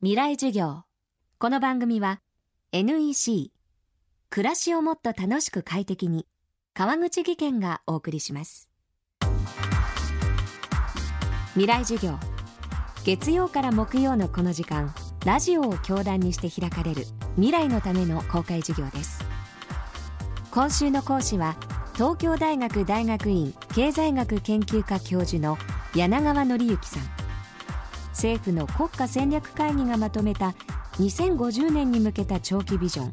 未来授業。この番組は NEC 暮らしをもっと楽しく快適に川口義賢がお送りします。未来授業。月曜から木曜のこの時間ラジオを教壇にして開かれる未来のための公開授業です。今週の講師は東京大学大学院経済学研究科教授の柳川紀之さん。政府の国家戦略会議がまとめた2050年に向けた長期ビジョン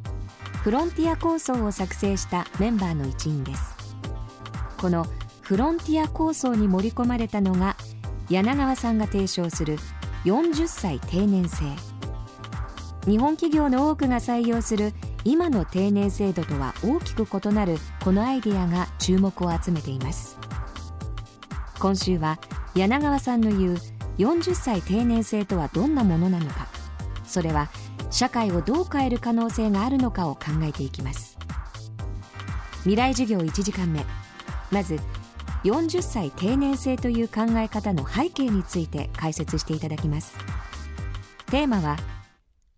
フロンティア構想を作成したメンバーの一員です。このフロンティア構想に盛り込まれたのが柳川さんが提唱する40歳定年制。日本企業の多くが採用する今の定年制度とは大きく異なるこのアイデアが注目を集めています。今週は柳川さんの言う40歳定年制とはどんなものなのか。それは社会をどう変える可能性があるのかを考えていきます。未来授業1時間目。まず40歳定年制という考え方の背景について解説していただきます。テーマは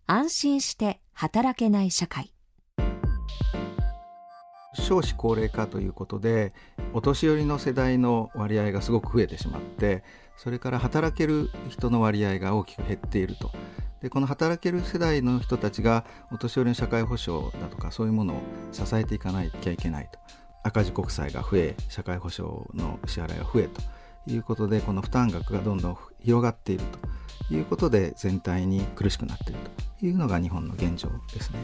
安心して働けない社会。少子高齢化ということでお年寄りの世代の割合がすごく増えてしまってそれから働ける人の割合が大きく減っていると。でこの働ける世代の人たちがお年寄りの社会保障だとかそういうものを支えていかなきゃいけないと。赤字国債が増え社会保障の支払いが増えと。いうことでこの負担額がどんどん広がっていると。いうことで全体に苦しくなっていると。いうのが日本の現状ですね。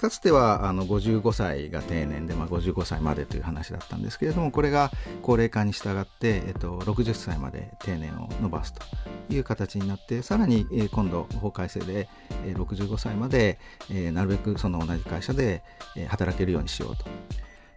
かつてはあの55歳が定年で、まあ、55歳までという話だったんですけれどもこれが高齢化に従って、えっと、60歳まで定年を延ばすという形になってさらに、え、今度法改正で、え、65歳まで、え、なるべくその同じ会社で、え、働けるようにしようと。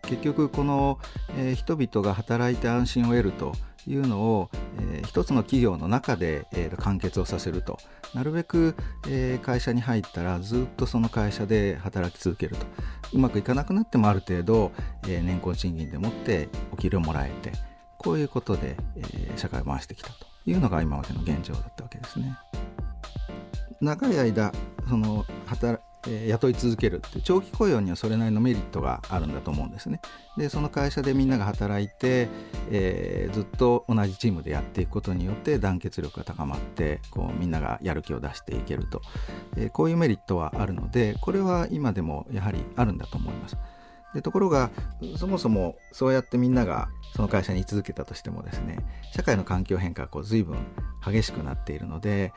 結局この、え、人々が働いて安心を得るというのを、えー、一つの企業の中で、えー、完結をさせるとなるべく、えー、会社に入ったらずっとその会社で働き続けるとうまくいかなくなってもある程度、えー、年功賃金でもってお給料もらえてこういうことで、えー、社会を回してきたというのが今までの現状だったわけですね。長い間その働雇い続けるって長期雇用にはそれなりのメリットがあるんだと思うんですね。でその会社でみんなが働いて、えー、ずっと同じチームでやっていくことによって団結力が高まってこうみんながやる気を出していけると、えー、こういうメリットはあるのでこれは今でもやはりあるんだと思います。でところがそもそもそうやってみんながその会社に居続けたとしてもですね社会の環境変化がこう随分激しくなっているので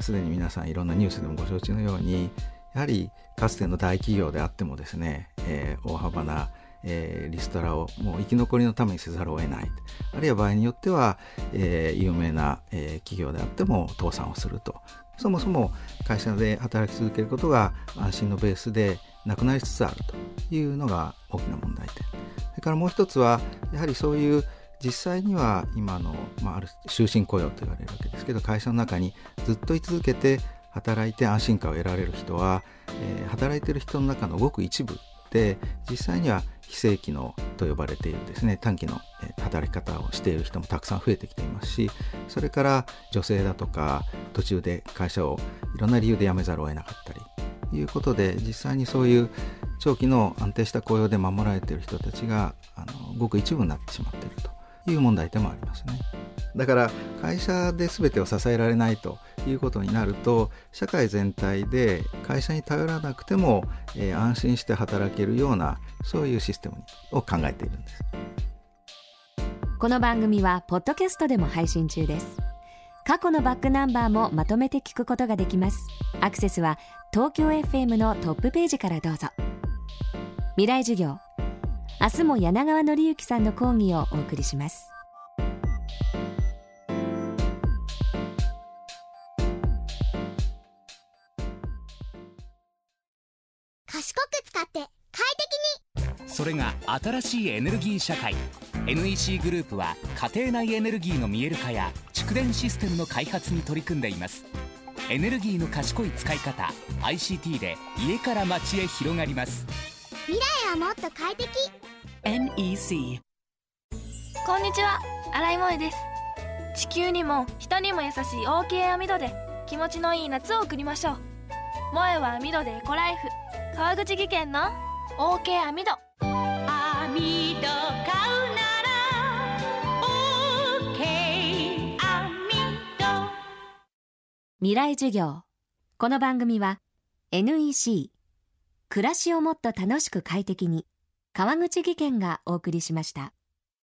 すで、えー、に皆さんいろんなニュースでもご承知のようにやはりかつての大企業であってもですね、えー、大幅な、えー、リストラをもう生き残りのためにせざるを得ない。あるいは場合によっては、えー、有名な、え企業であっても倒産をすると。そもそも会社で働き続けることが安心のベースでなくなりつつあるというのが大きな問題点。それからもう一つはやはりそういう実際には今の、まあ、ある終身雇用と言われるわけですけど会社の中にずっと居続けて働いて安心感を得られる人は、えー、働いてる人の中のごく一部で実際には非正規のと呼ばれているですね短期の働き方をしている人もたくさん増えてきていますしそれから女性だとか途中で会社をいろんな理由で辞めざるを得なかったりということで実際にそういう長期の安定した雇用で守られている人たちがあのごく一部になってしまっているという問題点もありますね。だから会社で全てを支えられないということになると社会全体で会社に頼らなくても、えー、安心して働けるようなそういうシステムを考えているんです。この番組はポッドキャストでも配信中です。過去のバックナンバーもまとめて聞くことができます。アクセスは東京 FM のトップページからどうぞ。未来授業。明日も柳川紀之さんの講義をお送りします。それが新しいエネルギー社会。NEC グループは家庭内エネルギーの見える化や蓄電システムの開発に取り組んでいます。エネルギーの賢い使い方 ICT で家から街へ広がります。未来はもっと快適。NEC こんにちは。新井萌です。地球にも人にも優しい OK 網戸で気持ちのいい夏を送りましょう。萌えは網戸でエコライフ川口技研の OK 網戸網戸買うなら OK 網戸未来授業。この番組は NEC 暮らしをもっと楽しく快適に川口技研がお送りしました